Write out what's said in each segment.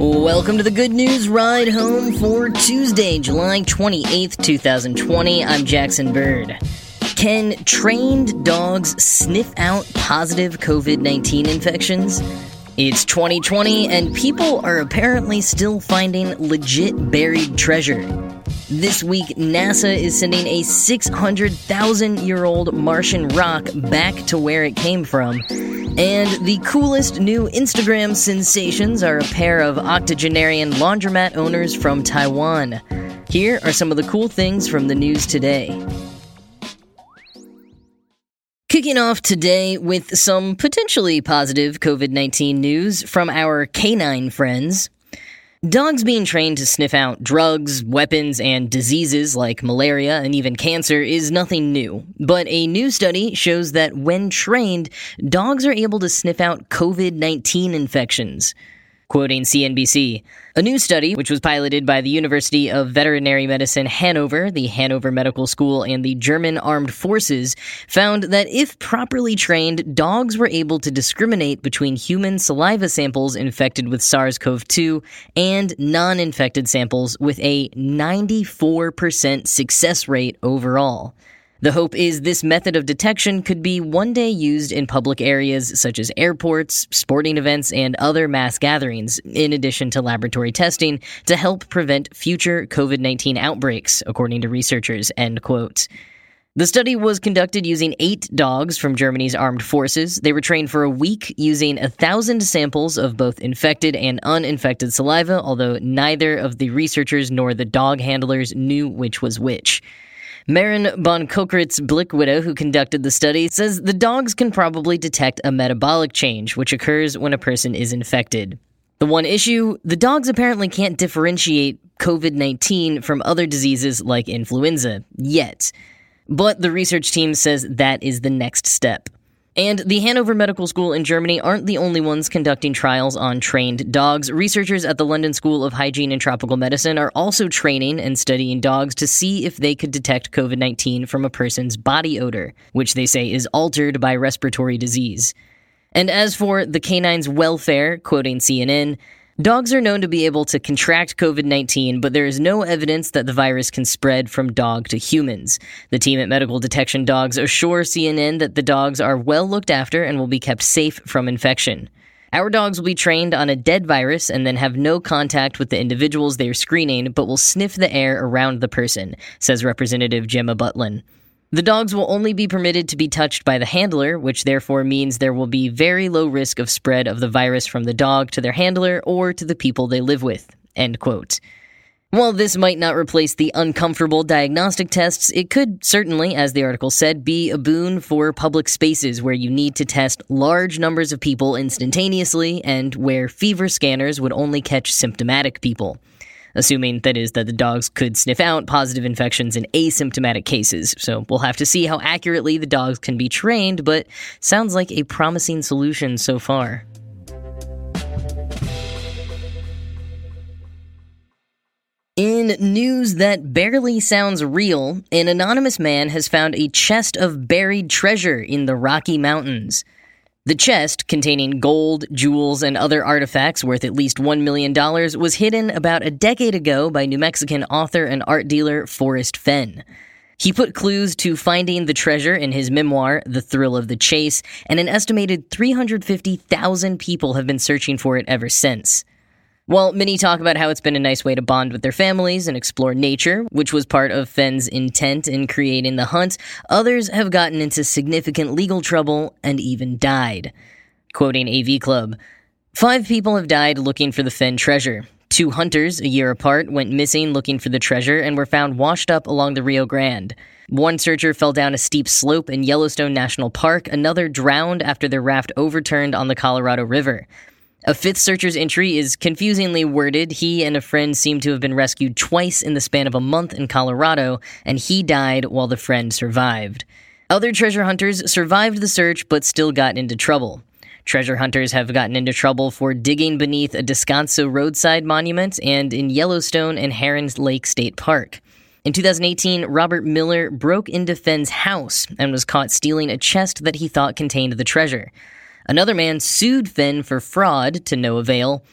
Welcome to the Good News Ride Home for Tuesday, July 28th, 2020. I'm Jackson Bird. Can trained dogs sniff out positive COVID 19 infections? It's 2020, and people are apparently still finding legit buried treasure. This week, NASA is sending a 600,000 year old Martian rock back to where it came from. And the coolest new Instagram sensations are a pair of octogenarian laundromat owners from Taiwan. Here are some of the cool things from the news today. Kicking off today with some potentially positive COVID 19 news from our canine friends. Dogs being trained to sniff out drugs, weapons, and diseases like malaria and even cancer is nothing new. But a new study shows that when trained, dogs are able to sniff out COVID 19 infections. Quoting CNBC, a new study, which was piloted by the University of Veterinary Medicine Hanover, the Hanover Medical School, and the German Armed Forces, found that if properly trained, dogs were able to discriminate between human saliva samples infected with SARS CoV 2 and non infected samples with a 94% success rate overall. The hope is this method of detection could be one day used in public areas such as airports, sporting events, and other mass gatherings, in addition to laboratory testing, to help prevent future COVID 19 outbreaks, according to researchers. End quote. The study was conducted using eight dogs from Germany's armed forces. They were trained for a week using a thousand samples of both infected and uninfected saliva, although neither of the researchers nor the dog handlers knew which was which. Maren von Köckritz-Blickwede, who conducted the study, says the dogs can probably detect a metabolic change, which occurs when a person is infected. The one issue the dogs apparently can't differentiate COVID 19 from other diseases like influenza, yet. But the research team says that is the next step. And the Hanover Medical School in Germany aren't the only ones conducting trials on trained dogs. Researchers at the London School of Hygiene and Tropical Medicine are also training and studying dogs to see if they could detect COVID 19 from a person's body odor, which they say is altered by respiratory disease. And as for the canine's welfare, quoting CNN, Dogs are known to be able to contract COVID 19, but there is no evidence that the virus can spread from dog to humans. The team at Medical Detection Dogs assure CNN that the dogs are well looked after and will be kept safe from infection. Our dogs will be trained on a dead virus and then have no contact with the individuals they are screening, but will sniff the air around the person, says Representative Gemma Butlin. The dogs will only be permitted to be touched by the handler, which therefore means there will be very low risk of spread of the virus from the dog to their handler or to the people they live with. End quote. While this might not replace the uncomfortable diagnostic tests, it could certainly, as the article said, be a boon for public spaces where you need to test large numbers of people instantaneously and where fever scanners would only catch symptomatic people assuming that is that the dogs could sniff out positive infections in asymptomatic cases. So we'll have to see how accurately the dogs can be trained, but sounds like a promising solution so far. In news that barely sounds real, an anonymous man has found a chest of buried treasure in the Rocky Mountains. The chest, containing gold, jewels, and other artifacts worth at least $1 million, was hidden about a decade ago by New Mexican author and art dealer Forrest Fenn. He put clues to finding the treasure in his memoir, The Thrill of the Chase, and an estimated 350,000 people have been searching for it ever since. While many talk about how it's been a nice way to bond with their families and explore nature, which was part of Fenn's intent in creating the hunt, others have gotten into significant legal trouble and even died. Quoting AV Club, Five people have died looking for the Fenn treasure. Two hunters, a year apart, went missing looking for the treasure and were found washed up along the Rio Grande. One searcher fell down a steep slope in Yellowstone National Park, another drowned after their raft overturned on the Colorado River. A fifth searcher's entry is confusingly worded. He and a friend seem to have been rescued twice in the span of a month in Colorado, and he died while the friend survived. Other treasure hunters survived the search but still got into trouble. Treasure hunters have gotten into trouble for digging beneath a Descanso roadside monument and in Yellowstone and Heron's Lake State Park. In 2018, Robert Miller broke into Fenn's house and was caught stealing a chest that he thought contained the treasure. Another man sued Fenn for fraud to no avail.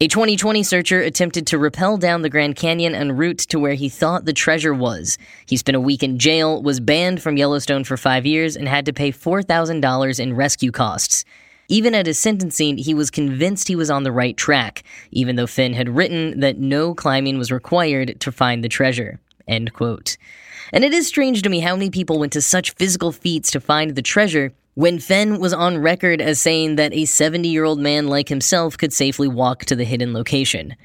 A 2020 searcher attempted to rappel down the Grand Canyon en route to where he thought the treasure was. He spent a week in jail, was banned from Yellowstone for five years, and had to pay $4,000 in rescue costs. Even at his sentencing, he was convinced he was on the right track, even though Fenn had written that no climbing was required to find the treasure. End quote. And it is strange to me how many people went to such physical feats to find the treasure when Fenn was on record as saying that a 70 year old man like himself could safely walk to the hidden location.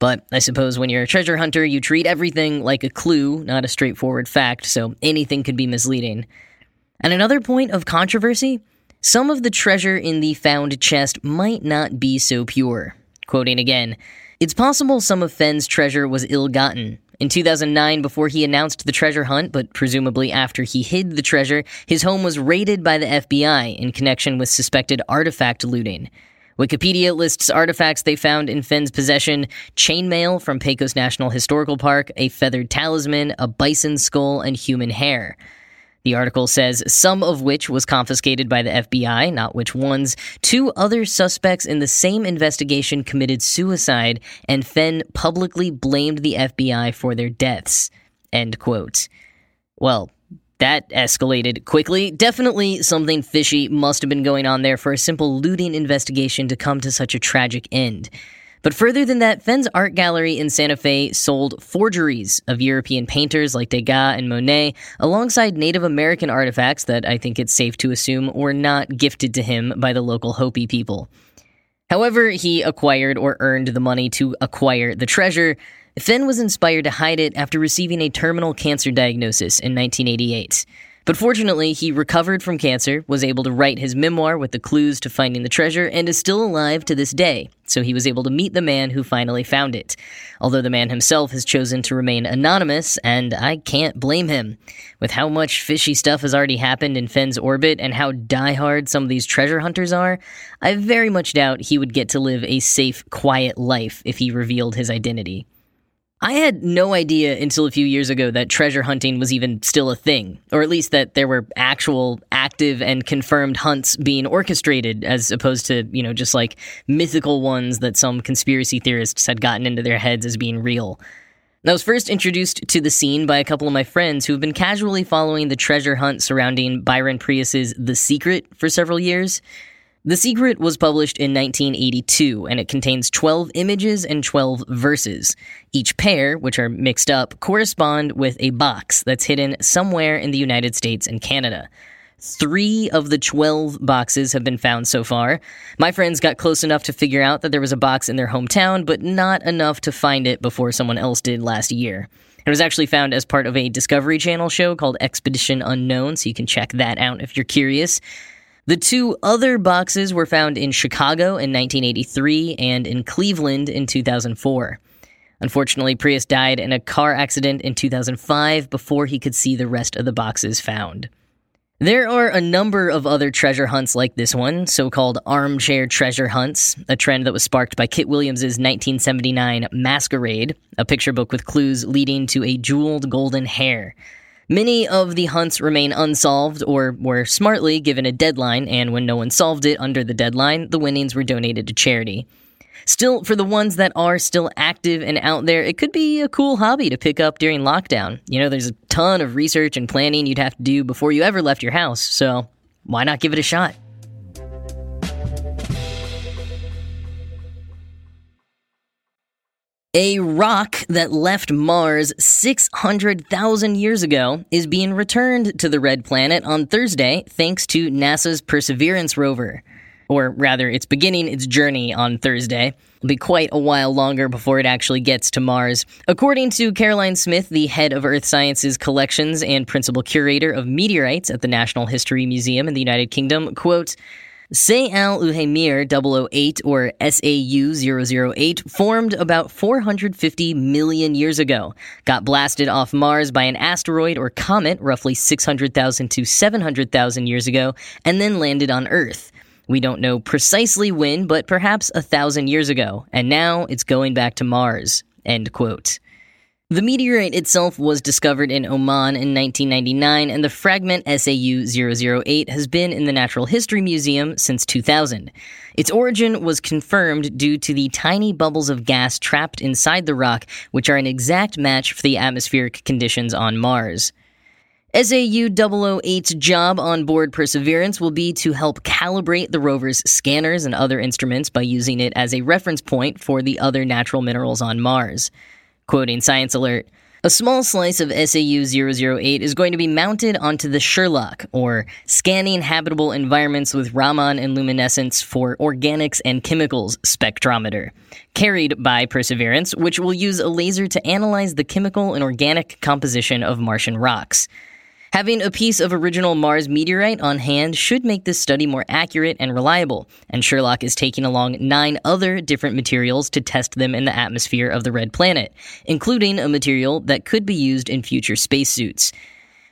But I suppose when you're a treasure hunter, you treat everything like a clue, not a straightforward fact, so anything could be misleading. And another point of controversy some of the treasure in the found chest might not be so pure. Quoting again, it's possible some of Fenn's treasure was ill gotten, in 2009, before he announced the treasure hunt, but presumably after he hid the treasure, his home was raided by the FBI in connection with suspected artifact looting. Wikipedia lists artifacts they found in Fenn's possession chainmail from Pecos National Historical Park, a feathered talisman, a bison skull, and human hair. The article says some of which was confiscated by the FBI, not which ones. Two other suspects in the same investigation committed suicide, and Fenn publicly blamed the FBI for their deaths. End quote. Well, that escalated quickly. Definitely something fishy must have been going on there for a simple looting investigation to come to such a tragic end. But further than that, Fenn's art gallery in Santa Fe sold forgeries of European painters like Degas and Monet, alongside Native American artifacts that I think it's safe to assume were not gifted to him by the local Hopi people. However, he acquired or earned the money to acquire the treasure. Fenn was inspired to hide it after receiving a terminal cancer diagnosis in 1988. But fortunately, he recovered from cancer, was able to write his memoir with the clues to finding the treasure, and is still alive to this day. So he was able to meet the man who finally found it. Although the man himself has chosen to remain anonymous, and I can't blame him. With how much fishy stuff has already happened in Fenn's orbit and how diehard some of these treasure hunters are, I very much doubt he would get to live a safe, quiet life if he revealed his identity. I had no idea until a few years ago that treasure hunting was even still a thing, or at least that there were actual active and confirmed hunts being orchestrated as opposed to, you know, just like mythical ones that some conspiracy theorists had gotten into their heads as being real. I was first introduced to the scene by a couple of my friends who have been casually following the treasure hunt surrounding Byron Preiss's The Secret for several years. The Secret was published in 1982, and it contains 12 images and 12 verses. Each pair, which are mixed up, correspond with a box that's hidden somewhere in the United States and Canada. Three of the 12 boxes have been found so far. My friends got close enough to figure out that there was a box in their hometown, but not enough to find it before someone else did last year. It was actually found as part of a Discovery Channel show called Expedition Unknown, so you can check that out if you're curious. The two other boxes were found in Chicago in 1983 and in Cleveland in 2004. Unfortunately, Preiss died in a car accident in 2005 before he could see the rest of the boxes found. There are a number of other treasure hunts like this one, so called armchair treasure hunts, a trend that was sparked by Kit Williams' 1979 Masquerade, a picture book with clues leading to a jeweled golden hare. Many of the hunts remain unsolved or were smartly given a deadline, and when no one solved it under the deadline, the winnings were donated to charity. Still, for the ones that are still active and out there, it could be a cool hobby to pick up during lockdown. You know, there's a ton of research and planning you'd have to do before you ever left your house, so why not give it a shot? A rock that left Mars 600,000 years ago is being returned to the red planet on Thursday thanks to NASA's Perseverance rover. or rather, it's beginning its journey on Thursday. It'll be quite a while longer before it actually gets to Mars. According to Caroline Smith, the head of Earth Sciences Collections and principal curator of meteorites at the National History Museum in the United Kingdom, quote, Sayh al Uhaymir 008 or SAU 008 formed about 450 million years ago, got blasted off Mars by an asteroid or comet roughly 600,000 to 700,000 years ago, and then landed on Earth. We don't know precisely when, but perhaps a thousand years ago, and now it's going back to Mars. End quote. The meteorite itself was discovered in Oman in 1999, and the fragment SAU 008 has been in the Natural History Museum since 2000. Its origin was confirmed due to the tiny bubbles of gas trapped inside the rock, which are an exact match for the atmospheric conditions on Mars. SAU 008's job on board Perseverance will be to help calibrate the rover's scanners and other instruments by using it as a reference point for the other natural minerals on Mars. Quoting Science Alert, a small slice of SAU 008 is going to be mounted onto the SHERLOC, or Scanning Habitable Environments with Raman and Luminescence for Organics and Chemicals spectrometer, carried by Perseverance, which will use a laser to analyze the chemical and organic composition of Martian rocks. Having a piece of original Mars meteorite on hand should make this study more accurate and reliable, and SHERLOC is taking along nine other different materials to test them in the atmosphere of the red planet, including a material that could be used in future spacesuits.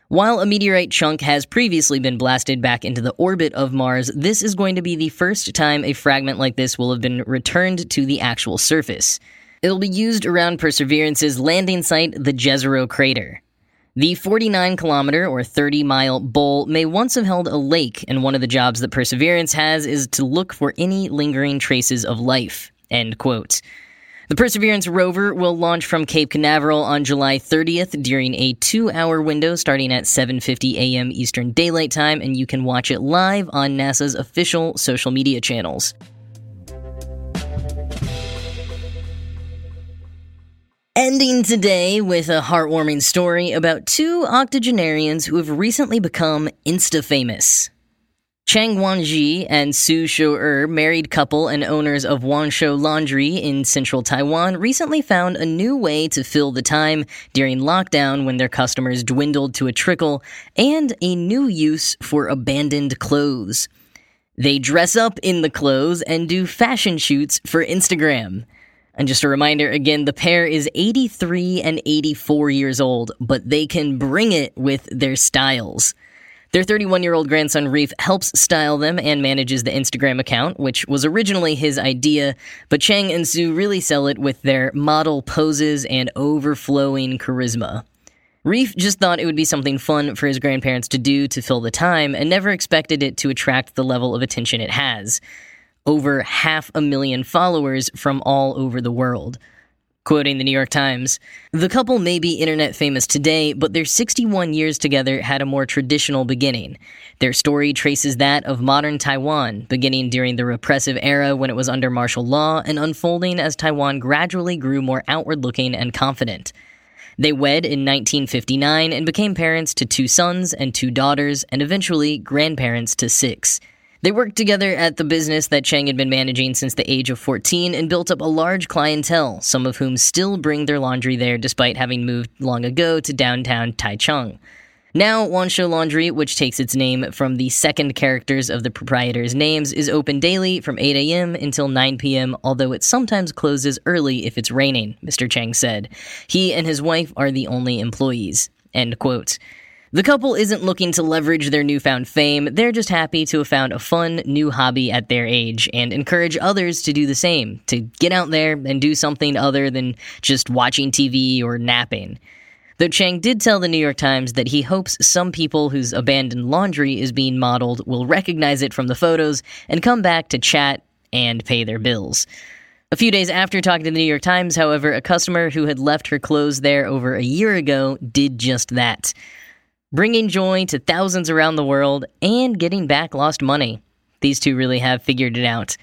While a meteorite chunk has previously been blasted back into the orbit of Mars, this is going to be the first time a fragment like this will have been returned to the actual surface. It'll be used around Perseverance's landing site, the Jezero crater. The 49 kilometer or 30 mile bowl may once have held a lake, and one of the jobs that Perseverance has is to look for any lingering traces of life. End quote. The Perseverance rover will launch from Cape Canaveral on July 30th during a 2-hour window starting at 7:50 a.m. Eastern Daylight Time and you can watch it live on NASA's official social media channels. Ending today with a heartwarming story about two octogenarians who have recently become insta famous. Chang Wanji and Hsu Sho-er, married couple and owners of Wanshou Laundry in central Taiwan, recently found a new way to fill the time during lockdown when their customers dwindled to a trickle, and a new use for abandoned clothes. They dress up in the clothes and do fashion shoots for Instagram. And just a reminder again, the pair is 83 and 84 years old, but they can bring it with their styles. Their 31 year old grandson Reef helps style them and manages the Instagram account, which was originally his idea, but Chang and Hsu really sell it with their model poses and overflowing charisma. Reef just thought it would be something fun for his grandparents to do to fill the time and never expected it to attract the level of attention it has over half a million followers from all over the world. Quoting the New York Times, the couple may be internet famous today, but their 61 years together had a more traditional beginning. Their story traces that of modern Taiwan, beginning during the repressive era when it was under martial law and unfolding as Taiwan gradually grew more outward looking and confident. They wed in 1959 and became parents to two sons and two daughters, and eventually grandparents to six. They worked together at the business that Chang had been managing since the age of 14 and built up a large clientele, some of whom still bring their laundry there despite having moved long ago to downtown Taichung. Now, Wanshou Laundry, which takes its name from the second characters of the proprietor's names, is open daily from 8 a.m. until 9 p.m., although it sometimes closes early if it's raining, Mr. Chang said. He and his wife are the only employees. End quote. The couple isn't looking to leverage their newfound fame, they're just happy to have found a fun new hobby at their age and encourage others to do the same, to get out there and do something other than just watching TV or napping. Though Chang did tell the New York Times that he hopes some people whose abandoned laundry is being modeled will recognize it from the photos and come back to chat and pay their bills. A few days after talking to the New York Times, however, a customer who had left her clothes there over a year ago did just that bringing joy to thousands around the world, and getting back lost money. These two really have figured it out.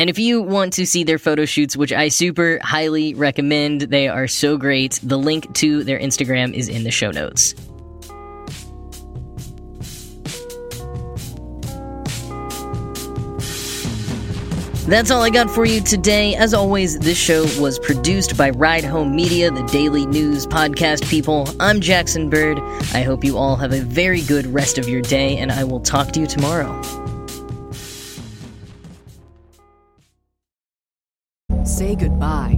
And if you want to see their photo shoots, which I super highly recommend, they are so great. The link to their Instagram is in the show notes. That's all I got for you today. As always, this show was produced by Ride Home Media, the daily news podcast people. I'm Jackson Bird. I hope you all have a very good rest of your day, and I will talk to you tomorrow. Say goodbye